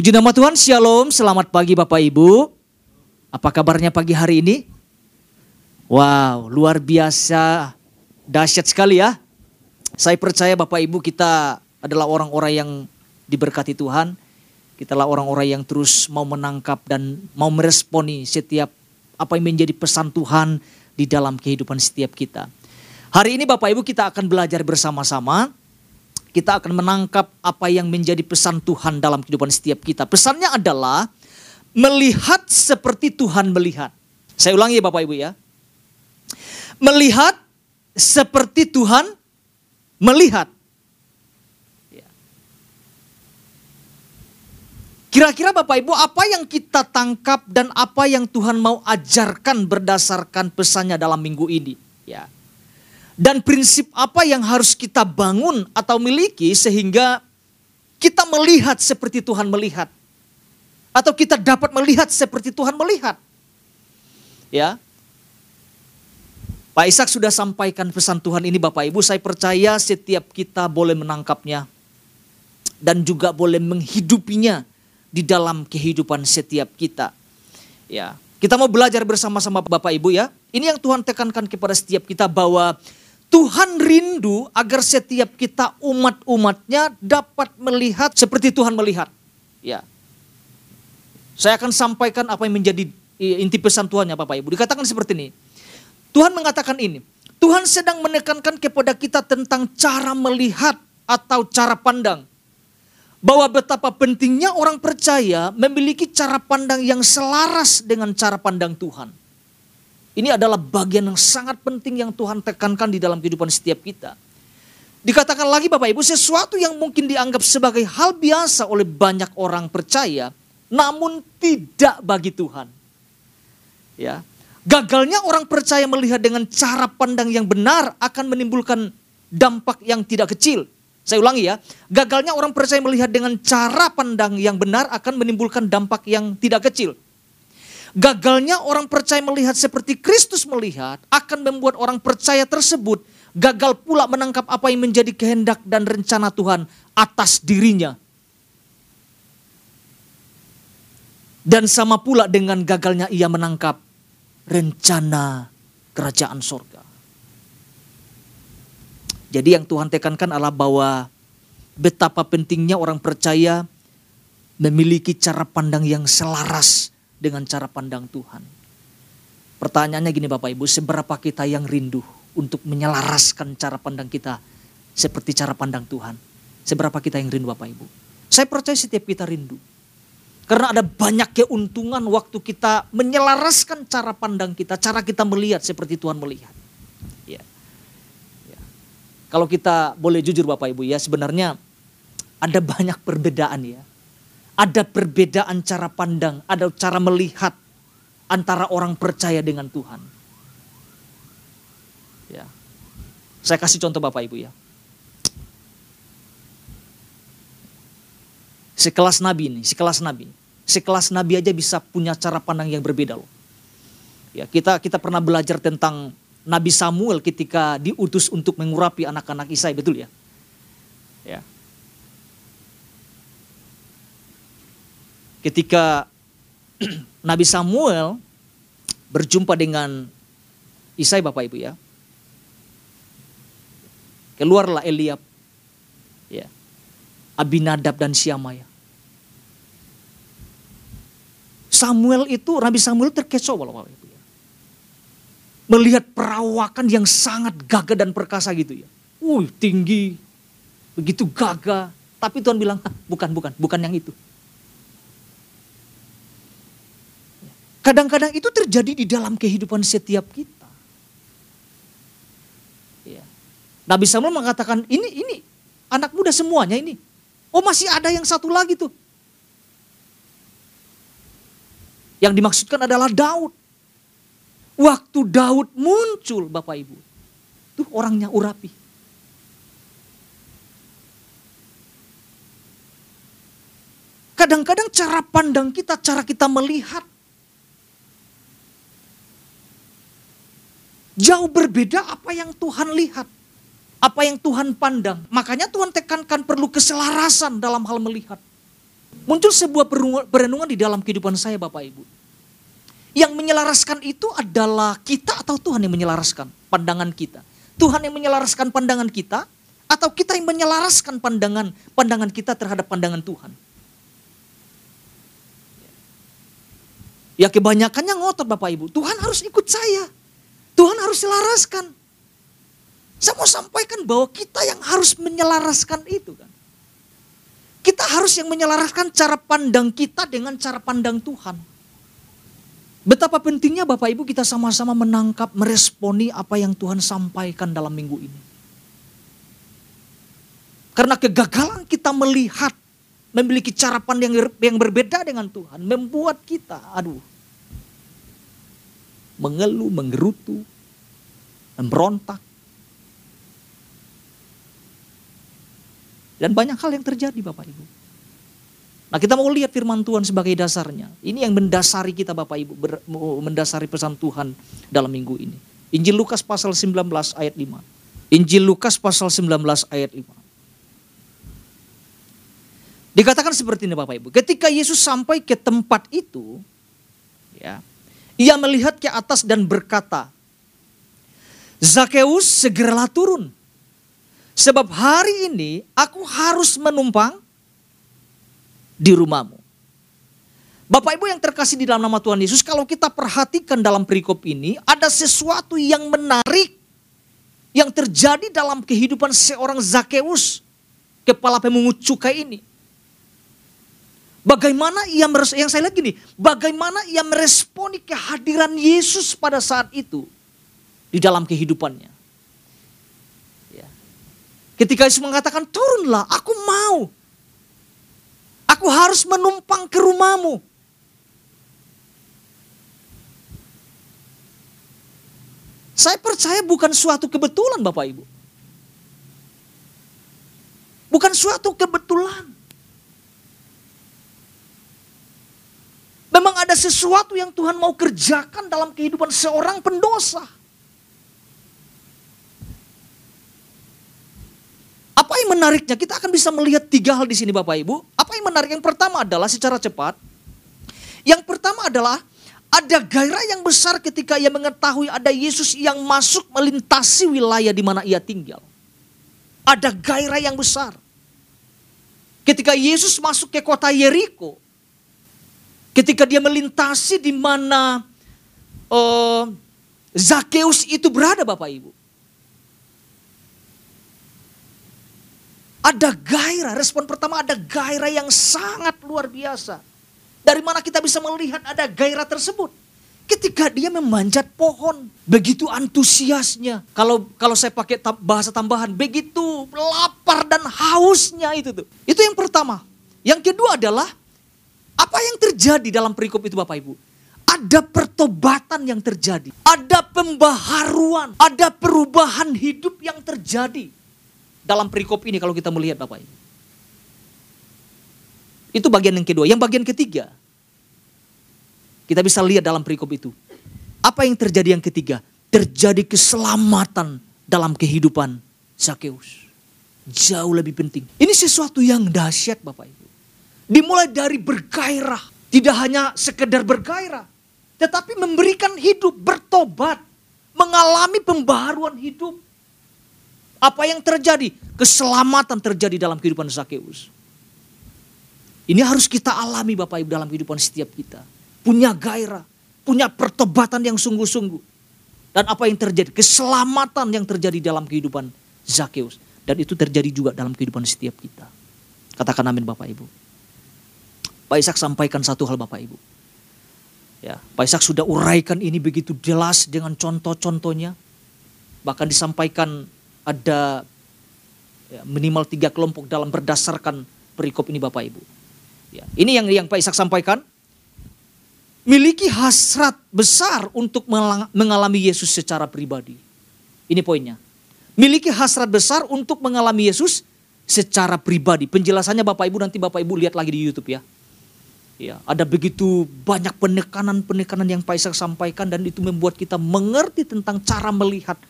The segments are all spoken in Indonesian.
Puji nama Tuhan, Shalom, selamat pagi Bapak Ibu. Apa kabarnya pagi hari ini? Wow, luar biasa, dahsyat sekali ya. Saya percaya Bapak Ibu kita adalah orang-orang yang diberkati Tuhan. Kita adalah orang-orang yang terus mau menangkap dan mau meresponi setiap apa yang menjadi pesan Tuhan di dalam kehidupan setiap kita. Hari ini Bapak Ibu kita akan belajar bersama-sama kita akan menangkap apa yang menjadi pesan Tuhan dalam kehidupan setiap kita. Pesannya adalah melihat seperti Tuhan melihat. Saya ulangi ya Bapak Ibu ya. Melihat seperti Tuhan melihat. Ya. Kira-kira Bapak Ibu apa yang kita tangkap dan apa yang Tuhan mau ajarkan berdasarkan pesannya dalam minggu ini? Ya. Dan prinsip apa yang harus kita bangun atau miliki sehingga kita melihat seperti Tuhan melihat. Atau kita dapat melihat seperti Tuhan melihat. Ya. Pak Ishak sudah sampaikan pesan Tuhan ini Bapak Ibu. Saya percaya setiap kita boleh menangkapnya. Dan juga boleh menghidupinya di dalam kehidupan setiap kita. Ya, kita mau belajar bersama-sama Bapak Ibu ya. Ini yang Tuhan tekankan kepada setiap kita bahwa Tuhan rindu agar setiap kita umat-umatnya dapat melihat seperti Tuhan melihat. Ya. Saya akan sampaikan apa yang menjadi inti pesan Tuhan ya Bapak Ibu. Dikatakan seperti ini. Tuhan mengatakan ini. Tuhan sedang menekankan kepada kita tentang cara melihat atau cara pandang. Bahwa betapa pentingnya orang percaya memiliki cara pandang yang selaras dengan cara pandang Tuhan. Ini adalah bagian yang sangat penting yang Tuhan tekankan di dalam kehidupan setiap kita. Dikatakan lagi Bapak Ibu, sesuatu yang mungkin dianggap sebagai hal biasa oleh banyak orang percaya, namun tidak bagi Tuhan. Ya. Gagalnya orang percaya melihat dengan cara pandang yang benar akan menimbulkan dampak yang tidak kecil. Saya ulangi ya, gagalnya orang percaya melihat dengan cara pandang yang benar akan menimbulkan dampak yang tidak kecil. Gagalnya orang percaya melihat seperti Kristus melihat akan membuat orang percaya tersebut gagal pula menangkap apa yang menjadi kehendak dan rencana Tuhan atas dirinya. Dan sama pula dengan gagalnya ia menangkap rencana kerajaan sorga. Jadi yang Tuhan tekankan adalah bahwa betapa pentingnya orang percaya memiliki cara pandang yang selaras dengan cara pandang Tuhan. Pertanyaannya gini Bapak Ibu, seberapa kita yang rindu untuk menyelaraskan cara pandang kita seperti cara pandang Tuhan? Seberapa kita yang rindu Bapak Ibu? Saya percaya setiap kita rindu. Karena ada banyak keuntungan waktu kita menyelaraskan cara pandang kita, cara kita melihat seperti Tuhan melihat. Ya. ya. Kalau kita boleh jujur Bapak Ibu ya, sebenarnya ada banyak perbedaan ya ada perbedaan cara pandang, ada cara melihat antara orang percaya dengan Tuhan. Ya. Saya kasih contoh Bapak Ibu ya. Sekelas nabi ini, sekelas nabi. Sekelas nabi aja bisa punya cara pandang yang berbeda loh. Ya, kita kita pernah belajar tentang Nabi Samuel ketika diutus untuk mengurapi anak-anak Isai, betul ya? Ketika Nabi Samuel berjumpa dengan Isai Bapak Ibu ya. Keluarlah Eliab. Ya. Abinadab dan Syamaya. Samuel itu, Nabi Samuel terkecoh Bapak Ibu ya. Melihat perawakan yang sangat gagah dan perkasa gitu ya. Wih tinggi, begitu gagah. Tapi Tuhan bilang, bukan, bukan, bukan yang itu. Kadang-kadang itu terjadi di dalam kehidupan setiap kita. Ya. Nabi Samuel mengatakan, ini ini anak muda semuanya ini. Oh masih ada yang satu lagi tuh. Yang dimaksudkan adalah Daud. Waktu Daud muncul Bapak Ibu. Tuh orangnya urapi. Kadang-kadang cara pandang kita, cara kita melihat Jauh berbeda apa yang Tuhan lihat. Apa yang Tuhan pandang. Makanya Tuhan tekankan perlu keselarasan dalam hal melihat. Muncul sebuah perenungan di dalam kehidupan saya Bapak Ibu. Yang menyelaraskan itu adalah kita atau Tuhan yang menyelaraskan pandangan kita. Tuhan yang menyelaraskan pandangan kita atau kita yang menyelaraskan pandangan pandangan kita terhadap pandangan Tuhan. Ya kebanyakannya ngotot Bapak Ibu. Tuhan harus ikut saya. Tuhan harus selaraskan. Saya mau sampaikan bahwa kita yang harus menyelaraskan itu kan. Kita harus yang menyelaraskan cara pandang kita dengan cara pandang Tuhan. Betapa pentingnya Bapak Ibu kita sama-sama menangkap, meresponi apa yang Tuhan sampaikan dalam minggu ini. Karena kegagalan kita melihat, memiliki cara pandang yang berbeda dengan Tuhan, membuat kita, aduh, mengeluh, menggerutu, memberontak. Dan banyak hal yang terjadi Bapak Ibu. Nah kita mau lihat firman Tuhan sebagai dasarnya. Ini yang mendasari kita Bapak Ibu, ber, mendasari pesan Tuhan dalam minggu ini. Injil Lukas pasal 19 ayat 5. Injil Lukas pasal 19 ayat 5. Dikatakan seperti ini Bapak Ibu. Ketika Yesus sampai ke tempat itu, ya, ia melihat ke atas dan berkata, Zakeus segeralah turun. Sebab hari ini aku harus menumpang di rumahmu. Bapak Ibu yang terkasih di dalam nama Tuhan Yesus, kalau kita perhatikan dalam perikop ini, ada sesuatu yang menarik yang terjadi dalam kehidupan seorang Zakeus, kepala pemungut cukai ini. Bagaimana ia yang saya lihat gini, bagaimana ia meresponi kehadiran Yesus pada saat itu di dalam kehidupannya. Ya. Ketika Yesus mengatakan turunlah, aku mau. Aku harus menumpang ke rumahmu. Saya percaya bukan suatu kebetulan Bapak Ibu. Bukan suatu kebetulan. Memang ada sesuatu yang Tuhan mau kerjakan dalam kehidupan seorang pendosa. Apa yang menariknya? Kita akan bisa melihat tiga hal di sini Bapak Ibu. Apa yang menarik? Yang pertama adalah secara cepat. Yang pertama adalah ada gairah yang besar ketika ia mengetahui ada Yesus yang masuk melintasi wilayah di mana ia tinggal. Ada gairah yang besar. Ketika Yesus masuk ke kota Yeriko, Ketika dia melintasi di mana uh, Zakeus itu berada Bapak Ibu. Ada gairah, respon pertama ada gairah yang sangat luar biasa. Dari mana kita bisa melihat ada gairah tersebut? Ketika dia memanjat pohon, begitu antusiasnya. Kalau kalau saya pakai bahasa tambahan, begitu lapar dan hausnya itu tuh. Itu yang pertama. Yang kedua adalah apa yang terjadi dalam perikop itu Bapak Ibu? Ada pertobatan yang terjadi. Ada pembaharuan. Ada perubahan hidup yang terjadi. Dalam perikop ini kalau kita melihat Bapak Ibu. Itu bagian yang kedua. Yang bagian ketiga. Kita bisa lihat dalam perikop itu. Apa yang terjadi yang ketiga? Terjadi keselamatan dalam kehidupan Sakeus. Jauh lebih penting. Ini sesuatu yang dahsyat Bapak Ibu. Dimulai dari bergairah. Tidak hanya sekedar bergairah. Tetapi memberikan hidup, bertobat. Mengalami pembaharuan hidup. Apa yang terjadi? Keselamatan terjadi dalam kehidupan Zakeus. Ini harus kita alami Bapak Ibu dalam kehidupan setiap kita. Punya gairah, punya pertobatan yang sungguh-sungguh. Dan apa yang terjadi? Keselamatan yang terjadi dalam kehidupan Zakeus. Dan itu terjadi juga dalam kehidupan setiap kita. Katakan amin Bapak Ibu. Pak Ishak sampaikan satu hal Bapak Ibu. Ya, Pak Ishak sudah uraikan ini begitu jelas dengan contoh-contohnya. Bahkan disampaikan ada ya, minimal tiga kelompok dalam berdasarkan perikop ini Bapak Ibu. Ya, ini yang yang Pak Ishak sampaikan. Miliki hasrat besar untuk mengalami Yesus secara pribadi. Ini poinnya. Miliki hasrat besar untuk mengalami Yesus secara pribadi. Penjelasannya Bapak Ibu nanti Bapak Ibu lihat lagi di YouTube ya. Ya, ada begitu banyak penekanan-penekanan yang Pak Ishak sampaikan dan itu membuat kita mengerti tentang cara melihat.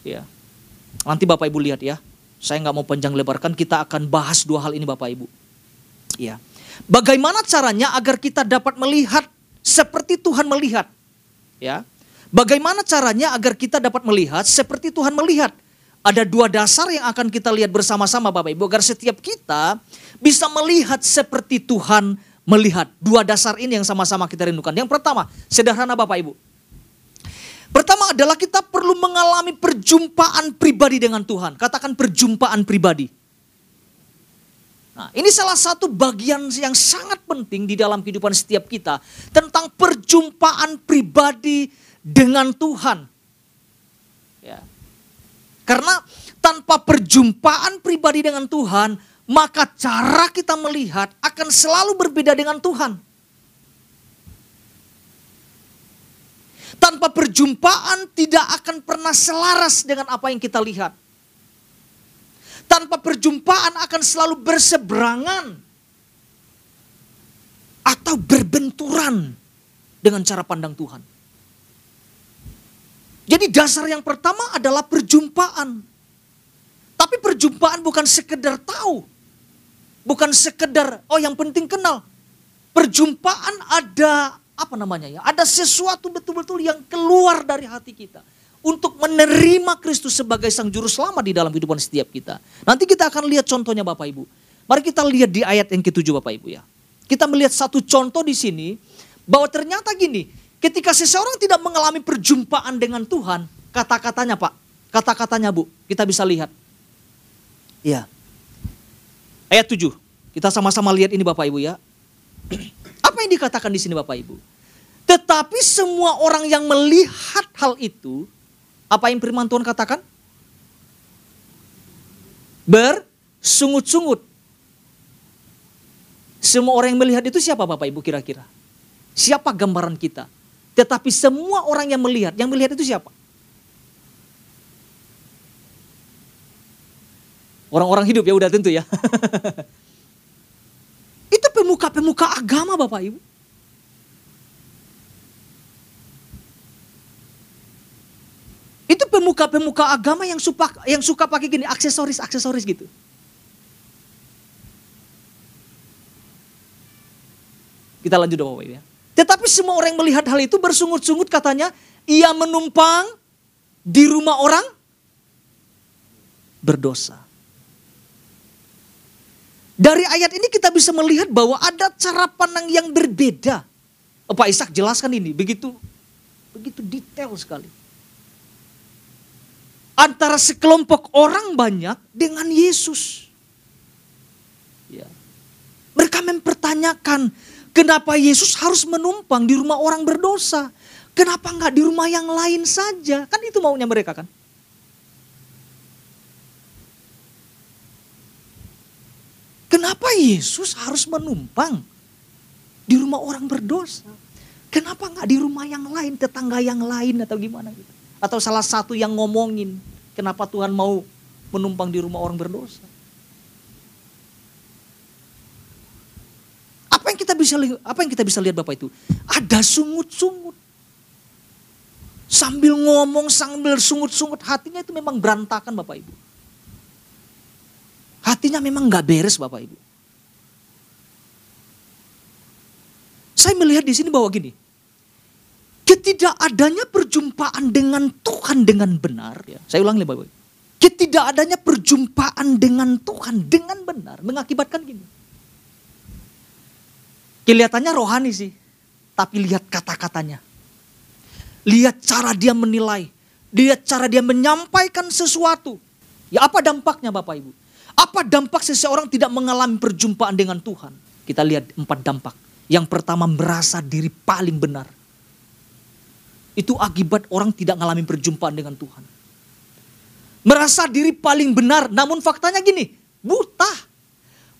Ya. Nanti Bapak Ibu lihat ya. Saya nggak mau panjang lebarkan, kita akan bahas dua hal ini Bapak Ibu. Ya. Bagaimana caranya agar kita dapat melihat seperti Tuhan melihat? Ya. Bagaimana caranya agar kita dapat melihat seperti Tuhan melihat? Ada dua dasar yang akan kita lihat bersama-sama Bapak Ibu agar setiap kita bisa melihat seperti Tuhan melihat. Dua dasar ini yang sama-sama kita rindukan. Yang pertama, sederhana Bapak Ibu. Pertama adalah kita perlu mengalami perjumpaan pribadi dengan Tuhan. Katakan perjumpaan pribadi. Nah, ini salah satu bagian yang sangat penting di dalam kehidupan setiap kita tentang perjumpaan pribadi dengan Tuhan. Ya. Karena tanpa perjumpaan pribadi dengan Tuhan, maka cara kita melihat akan selalu berbeda dengan Tuhan. Tanpa perjumpaan tidak akan pernah selaras dengan apa yang kita lihat tanpa perjumpaan akan selalu berseberangan atau berbenturan dengan cara pandang Tuhan. Jadi dasar yang pertama adalah perjumpaan. Tapi perjumpaan bukan sekedar tahu. Bukan sekedar, oh yang penting kenal. Perjumpaan ada, apa namanya ya, ada sesuatu betul-betul yang keluar dari hati kita untuk menerima Kristus sebagai sang juru selamat di dalam kehidupan setiap kita. Nanti kita akan lihat contohnya Bapak Ibu. Mari kita lihat di ayat yang ketujuh Bapak Ibu ya. Kita melihat satu contoh di sini bahwa ternyata gini, ketika seseorang tidak mengalami perjumpaan dengan Tuhan, kata-katanya Pak, kata-katanya Bu, kita bisa lihat. Ya. Ayat 7. Kita sama-sama lihat ini Bapak Ibu ya. Apa yang dikatakan di sini Bapak Ibu? Tetapi semua orang yang melihat hal itu apa yang firman Tuhan katakan? Bersungut-sungut. Semua orang yang melihat itu siapa Bapak Ibu kira-kira? Siapa gambaran kita? Tetapi semua orang yang melihat, yang melihat itu siapa? Orang-orang hidup ya udah tentu ya. itu pemuka-pemuka agama Bapak Ibu. Itu pemuka-pemuka agama yang suka yang suka pakai gini aksesoris-aksesoris gitu. Kita lanjut dong Bapak ya. Tetapi semua orang yang melihat hal itu bersungut-sungut katanya, ia menumpang di rumah orang berdosa. Dari ayat ini kita bisa melihat bahwa ada cara pandang yang berbeda. Pak Ishak jelaskan ini begitu begitu detail sekali antara sekelompok orang banyak dengan Yesus. Ya. Mereka mempertanyakan kenapa Yesus harus menumpang di rumah orang berdosa. Kenapa nggak di rumah yang lain saja? Kan itu maunya mereka kan. Kenapa Yesus harus menumpang di rumah orang berdosa? Kenapa nggak di rumah yang lain, tetangga yang lain atau gimana gitu? Atau salah satu yang ngomongin kenapa Tuhan mau menumpang di rumah orang berdosa. Apa yang kita bisa apa yang kita bisa lihat Bapak itu? Ada sungut-sungut. Sambil ngomong, sambil sungut-sungut, hatinya itu memang berantakan Bapak Ibu. Hatinya memang nggak beres Bapak Ibu. Saya melihat di sini bahwa gini, ketidakadanya perjumpaan dengan Tuhan dengan benar, ya, saya ulang Bapak. Ketidakadanya perjumpaan dengan Tuhan dengan benar mengakibatkan gini. Kelihatannya rohani sih, tapi lihat kata-katanya. Lihat cara dia menilai, lihat cara dia menyampaikan sesuatu. Ya apa dampaknya Bapak Ibu? Apa dampak seseorang tidak mengalami perjumpaan dengan Tuhan? Kita lihat empat dampak. Yang pertama merasa diri paling benar. Itu akibat orang tidak mengalami perjumpaan dengan Tuhan. Merasa diri paling benar, namun faktanya gini, buta.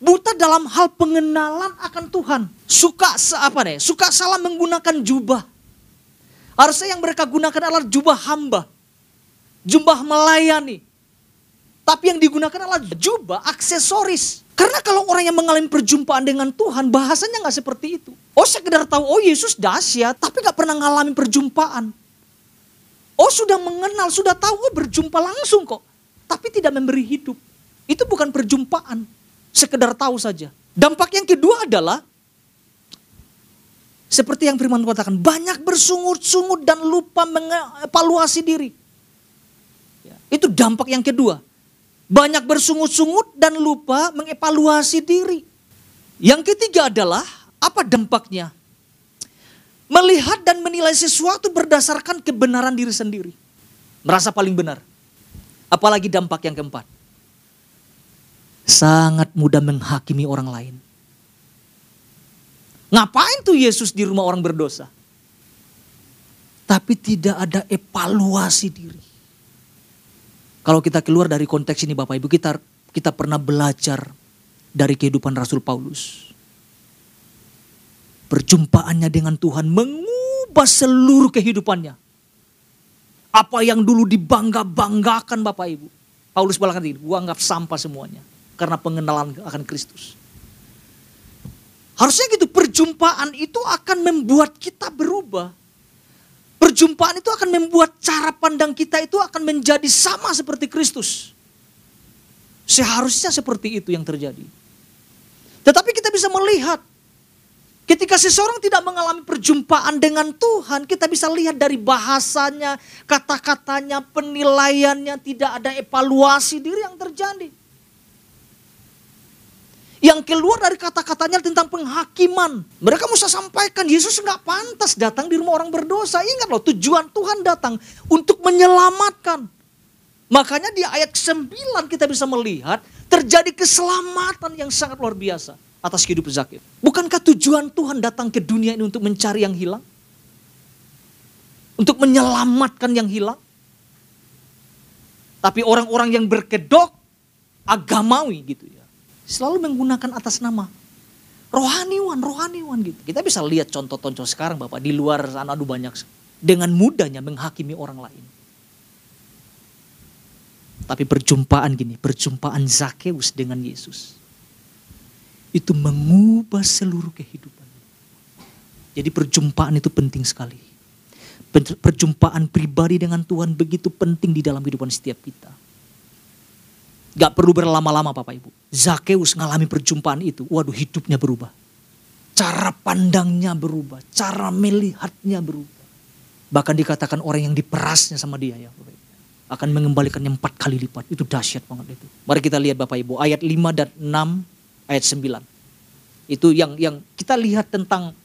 Buta dalam hal pengenalan akan Tuhan. Suka apa deh? Suka salah menggunakan jubah. Harusnya yang mereka gunakan adalah jubah hamba. Jubah melayani. Tapi yang digunakan adalah jubah aksesoris. Karena kalau orang yang mengalami perjumpaan dengan Tuhan, bahasanya nggak seperti itu. Oh sekedar tahu, oh Yesus dahsyat, tapi nggak pernah ngalamin perjumpaan. Oh sudah mengenal, sudah tahu, oh berjumpa langsung kok. Tapi tidak memberi hidup. Itu bukan perjumpaan, sekedar tahu saja. Dampak yang kedua adalah seperti yang firman katakan, banyak bersungut-sungut dan lupa mengevaluasi diri. Ya, itu dampak yang kedua. Banyak bersungut-sungut dan lupa mengevaluasi diri. Yang ketiga adalah apa dampaknya? Melihat dan menilai sesuatu berdasarkan kebenaran diri sendiri. Merasa paling benar. Apalagi dampak yang keempat. Sangat mudah menghakimi orang lain. Ngapain tuh Yesus di rumah orang berdosa? Tapi tidak ada evaluasi diri. Kalau kita keluar dari konteks ini Bapak Ibu, kita kita pernah belajar dari kehidupan Rasul Paulus. Perjumpaannya dengan Tuhan mengubah seluruh kehidupannya. Apa yang dulu dibangga-banggakan Bapak Ibu. Paulus bilang ini, gua anggap sampah semuanya. Karena pengenalan akan Kristus. Harusnya gitu, perjumpaan itu akan membuat kita berubah. Perjumpaan itu akan membuat cara pandang kita itu akan menjadi sama seperti Kristus. Seharusnya seperti itu yang terjadi. Tetapi kita bisa melihat Ketika seseorang tidak mengalami perjumpaan dengan Tuhan, kita bisa lihat dari bahasanya, kata-katanya, penilaiannya, tidak ada evaluasi diri yang terjadi yang keluar dari kata-katanya tentang penghakiman. Mereka Musa sampaikan, Yesus nggak pantas datang di rumah orang berdosa. Ingat loh, tujuan Tuhan datang untuk menyelamatkan. Makanya di ayat 9 kita bisa melihat terjadi keselamatan yang sangat luar biasa atas kehidupan Zakir. Bukankah tujuan Tuhan datang ke dunia ini untuk mencari yang hilang? Untuk menyelamatkan yang hilang? Tapi orang-orang yang berkedok agamawi gitu ya selalu menggunakan atas nama rohaniwan, rohaniwan gitu. Kita bisa lihat contoh-contoh sekarang Bapak di luar sana aduh banyak dengan mudahnya menghakimi orang lain. Tapi perjumpaan gini, perjumpaan Zakheus dengan Yesus itu mengubah seluruh kehidupan. Jadi perjumpaan itu penting sekali. Perjumpaan pribadi dengan Tuhan begitu penting di dalam kehidupan setiap kita. Gak perlu berlama-lama Bapak Ibu. Zakheus ngalami perjumpaan itu. Waduh hidupnya berubah. Cara pandangnya berubah. Cara melihatnya berubah. Bahkan dikatakan orang yang diperasnya sama dia ya Bapak Ibu. Akan mengembalikannya empat kali lipat. Itu dahsyat banget itu. Mari kita lihat Bapak Ibu. Ayat 5 dan 6 ayat 9. Itu yang yang kita lihat tentang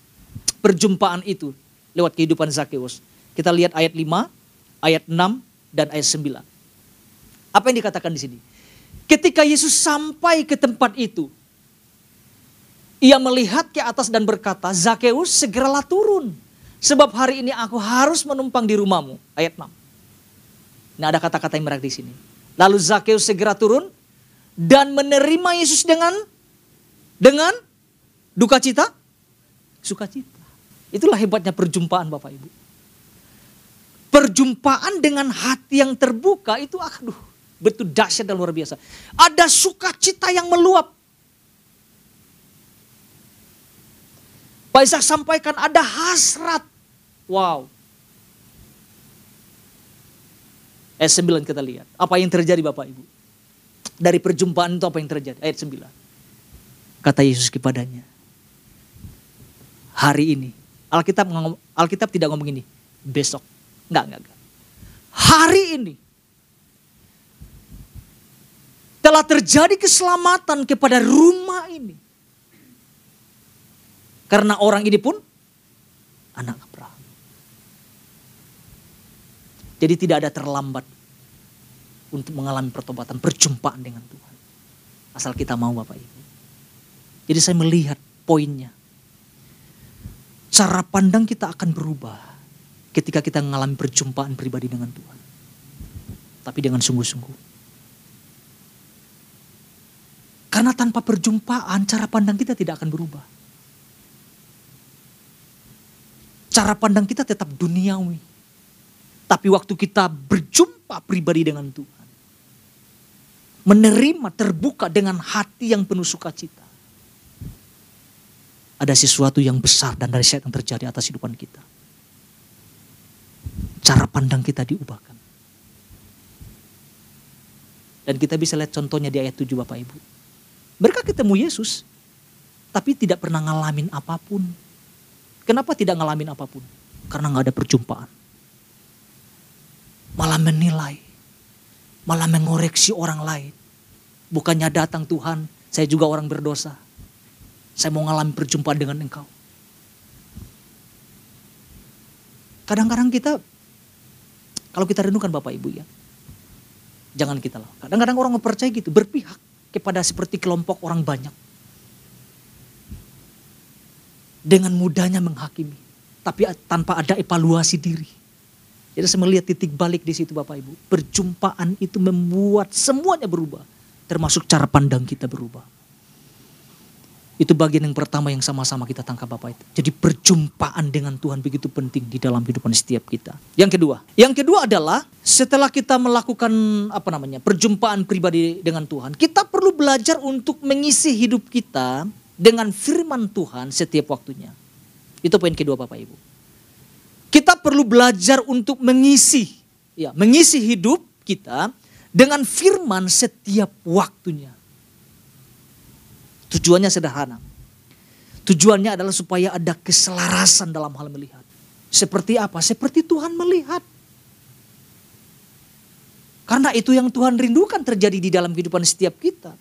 perjumpaan itu lewat kehidupan Zakheus. Kita lihat ayat 5, ayat 6 dan ayat 9. Apa yang dikatakan di sini? Ketika Yesus sampai ke tempat itu, ia melihat ke atas dan berkata, Zakheus segeralah turun. Sebab hari ini aku harus menumpang di rumahmu. Ayat 6. Nah ada kata-kata yang menarik di sini. Lalu Zakheus segera turun dan menerima Yesus dengan dengan duka cita, sukacita. Itulah hebatnya perjumpaan Bapak Ibu. Perjumpaan dengan hati yang terbuka itu aduh Betul dahsyat dan luar biasa. Ada sukacita yang meluap. Pak sampaikan ada hasrat. Wow. Ayat 9 kita lihat. Apa yang terjadi Bapak Ibu? Dari perjumpaan itu apa yang terjadi? Ayat 9. Kata Yesus kepadanya. Hari ini. Alkitab, Alkitab tidak ngomong ini. Besok. Enggak, enggak, enggak. Hari ini telah terjadi keselamatan kepada rumah ini. Karena orang ini pun anak Abraham. Jadi tidak ada terlambat untuk mengalami pertobatan, perjumpaan dengan Tuhan. Asal kita mau Bapak Ibu. Jadi saya melihat poinnya. Cara pandang kita akan berubah ketika kita mengalami perjumpaan pribadi dengan Tuhan. Tapi dengan sungguh-sungguh. Karena tanpa perjumpaan cara pandang kita tidak akan berubah. Cara pandang kita tetap duniawi. Tapi waktu kita berjumpa pribadi dengan Tuhan. Menerima terbuka dengan hati yang penuh sukacita. Ada sesuatu yang besar dan dari yang terjadi atas kehidupan kita. Cara pandang kita diubahkan. Dan kita bisa lihat contohnya di ayat 7 Bapak Ibu. Mereka ketemu Yesus. tapi tidak pernah ngalamin apa pun. Kenapa tidak ngalamin apa pun? Karena nggak ada perjumpaan. Malah menilai, malah mengoreksi orang lain. Bukannya datang Tuhan, saya juga orang berdosa. Saya mau ngalamin perjumpaan dengan engkau. Kadang-kadang kita, kalau kita renungkan Bapak Ibu ya, jangan kita lah. Kadang-kadang orang percaya gitu, berpihak kepada seperti kelompok orang banyak dengan mudahnya menghakimi, tapi tanpa ada evaluasi diri. Jadi saya melihat titik balik di situ Bapak Ibu. Perjumpaan itu membuat semuanya berubah, termasuk cara pandang kita berubah. Itu bagian yang pertama yang sama-sama kita tangkap Bapak itu. Jadi perjumpaan dengan Tuhan begitu penting di dalam kehidupan setiap kita. Yang kedua, yang kedua adalah setelah kita melakukan apa namanya perjumpaan pribadi dengan Tuhan, kita perlu belajar untuk mengisi hidup kita dengan firman Tuhan setiap waktunya. Itu poin kedua Bapak Ibu. Kita perlu belajar untuk mengisi ya, mengisi hidup kita dengan firman setiap waktunya. Tujuannya sederhana. Tujuannya adalah supaya ada keselarasan dalam hal melihat. Seperti apa? Seperti Tuhan melihat. Karena itu yang Tuhan rindukan terjadi di dalam kehidupan setiap kita.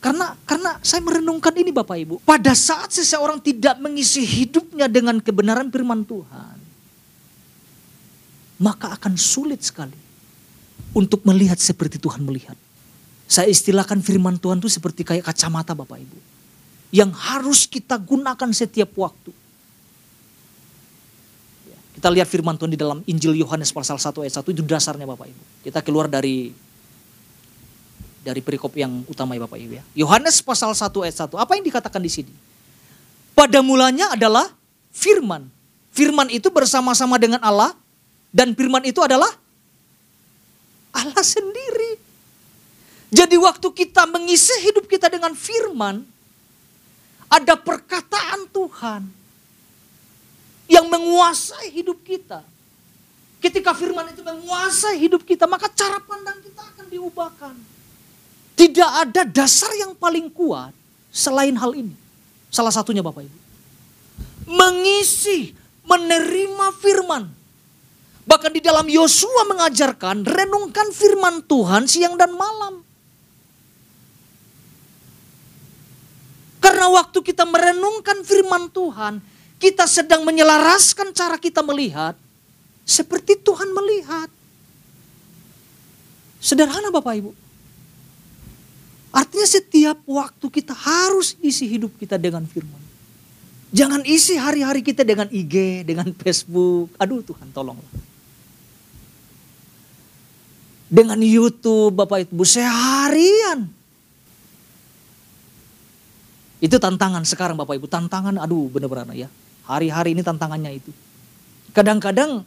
Karena karena saya merenungkan ini Bapak Ibu. Pada saat seseorang tidak mengisi hidupnya dengan kebenaran firman Tuhan. Maka akan sulit sekali untuk melihat seperti Tuhan melihat. Saya istilahkan firman Tuhan itu seperti kayak kacamata Bapak Ibu. Yang harus kita gunakan setiap waktu. Kita lihat firman Tuhan di dalam Injil Yohanes pasal 1 ayat 1 itu dasarnya Bapak Ibu. Kita keluar dari dari perikop yang utama ya Bapak Ibu ya. Yohanes pasal 1 ayat 1. Apa yang dikatakan di sini? Pada mulanya adalah firman. Firman itu bersama-sama dengan Allah dan firman itu adalah Allah sendiri. Jadi waktu kita mengisi hidup kita dengan firman, ada perkataan Tuhan yang menguasai hidup kita. Ketika firman itu menguasai hidup kita, maka cara pandang kita akan diubahkan. Tidak ada dasar yang paling kuat selain hal ini. Salah satunya Bapak Ibu. Mengisi, menerima firman. Bahkan di dalam Yosua mengajarkan, renungkan firman Tuhan siang dan malam. Karena waktu kita merenungkan firman Tuhan, kita sedang menyelaraskan cara kita melihat seperti Tuhan melihat. Sederhana Bapak Ibu. Artinya setiap waktu kita harus isi hidup kita dengan firman. Jangan isi hari-hari kita dengan IG, dengan Facebook. Aduh Tuhan tolonglah. Dengan YouTube Bapak Ibu seharian. Itu tantangan sekarang Bapak Ibu. Tantangan aduh benar-benar ya. Hari-hari ini tantangannya itu. Kadang-kadang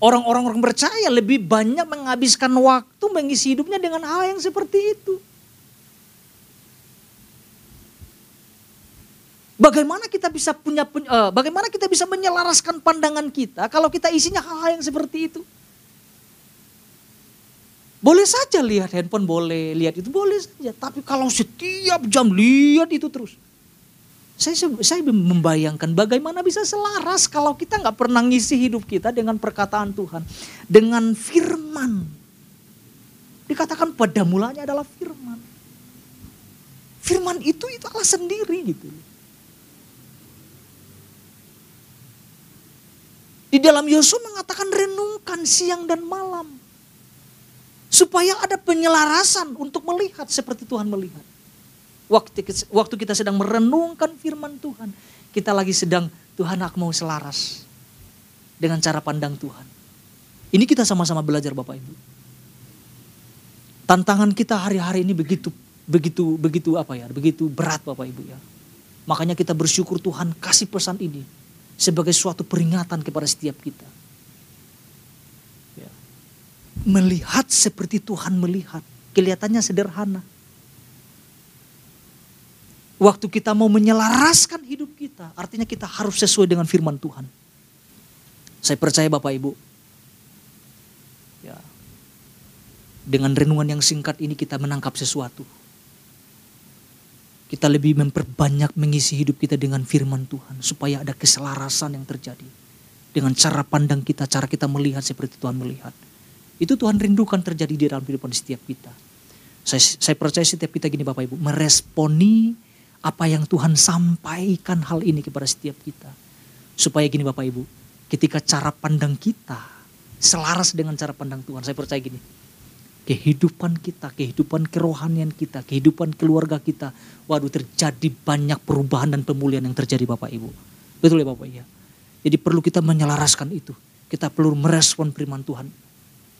orang-orang orang percaya lebih banyak menghabiskan waktu mengisi hidupnya dengan hal yang seperti itu. Bagaimana kita bisa punya uh, bagaimana kita bisa menyelaraskan pandangan kita kalau kita isinya hal-hal yang seperti itu? Boleh saja lihat handphone, boleh lihat itu boleh saja. Tapi kalau setiap jam lihat itu terus, saya saya membayangkan bagaimana bisa selaras kalau kita nggak pernah ngisi hidup kita dengan perkataan Tuhan, dengan firman. Dikatakan pada mulanya adalah firman. Firman itu itu Allah sendiri gitu. Di dalam Yosua mengatakan renungkan siang dan malam. Supaya ada penyelarasan untuk melihat seperti Tuhan melihat. Waktu, kita sedang merenungkan firman Tuhan. Kita lagi sedang, Tuhan aku mau selaras. Dengan cara pandang Tuhan. Ini kita sama-sama belajar Bapak Ibu. Tantangan kita hari-hari ini begitu begitu begitu apa ya begitu berat Bapak Ibu ya makanya kita bersyukur Tuhan kasih pesan ini sebagai suatu peringatan kepada setiap kita. Melihat seperti Tuhan melihat, kelihatannya sederhana. Waktu kita mau menyelaraskan hidup kita, artinya kita harus sesuai dengan firman Tuhan. Saya percaya Bapak Ibu, ya, dengan renungan yang singkat ini kita menangkap sesuatu. kita lebih memperbanyak mengisi hidup kita dengan firman Tuhan supaya ada keselarasan yang terjadi dengan cara pandang kita, cara kita melihat seperti Tuhan melihat. Itu Tuhan rindukan terjadi di dalam kehidupan setiap kita. Saya, saya percaya setiap kita gini Bapak Ibu, meresponi apa yang Tuhan sampaikan hal ini kepada setiap kita. Supaya gini Bapak Ibu, ketika cara pandang kita selaras dengan cara pandang Tuhan, saya percaya gini, kehidupan kita, kehidupan kerohanian kita, kehidupan keluarga kita, waduh terjadi banyak perubahan dan pemulihan yang terjadi Bapak Ibu. Betul ya Bapak ya? Jadi perlu kita menyelaraskan itu. Kita perlu merespon firman Tuhan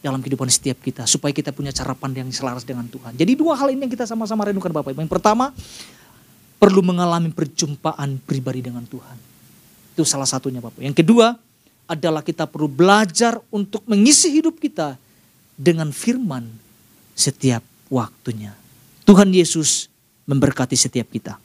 dalam kehidupan setiap kita. Supaya kita punya cara pandang yang selaras dengan Tuhan. Jadi dua hal ini yang kita sama-sama renungkan Bapak Ibu. Yang pertama, perlu mengalami perjumpaan pribadi dengan Tuhan. Itu salah satunya Bapak. Yang kedua adalah kita perlu belajar untuk mengisi hidup kita dengan firman setiap waktunya. Tuhan Yesus memberkati setiap kita.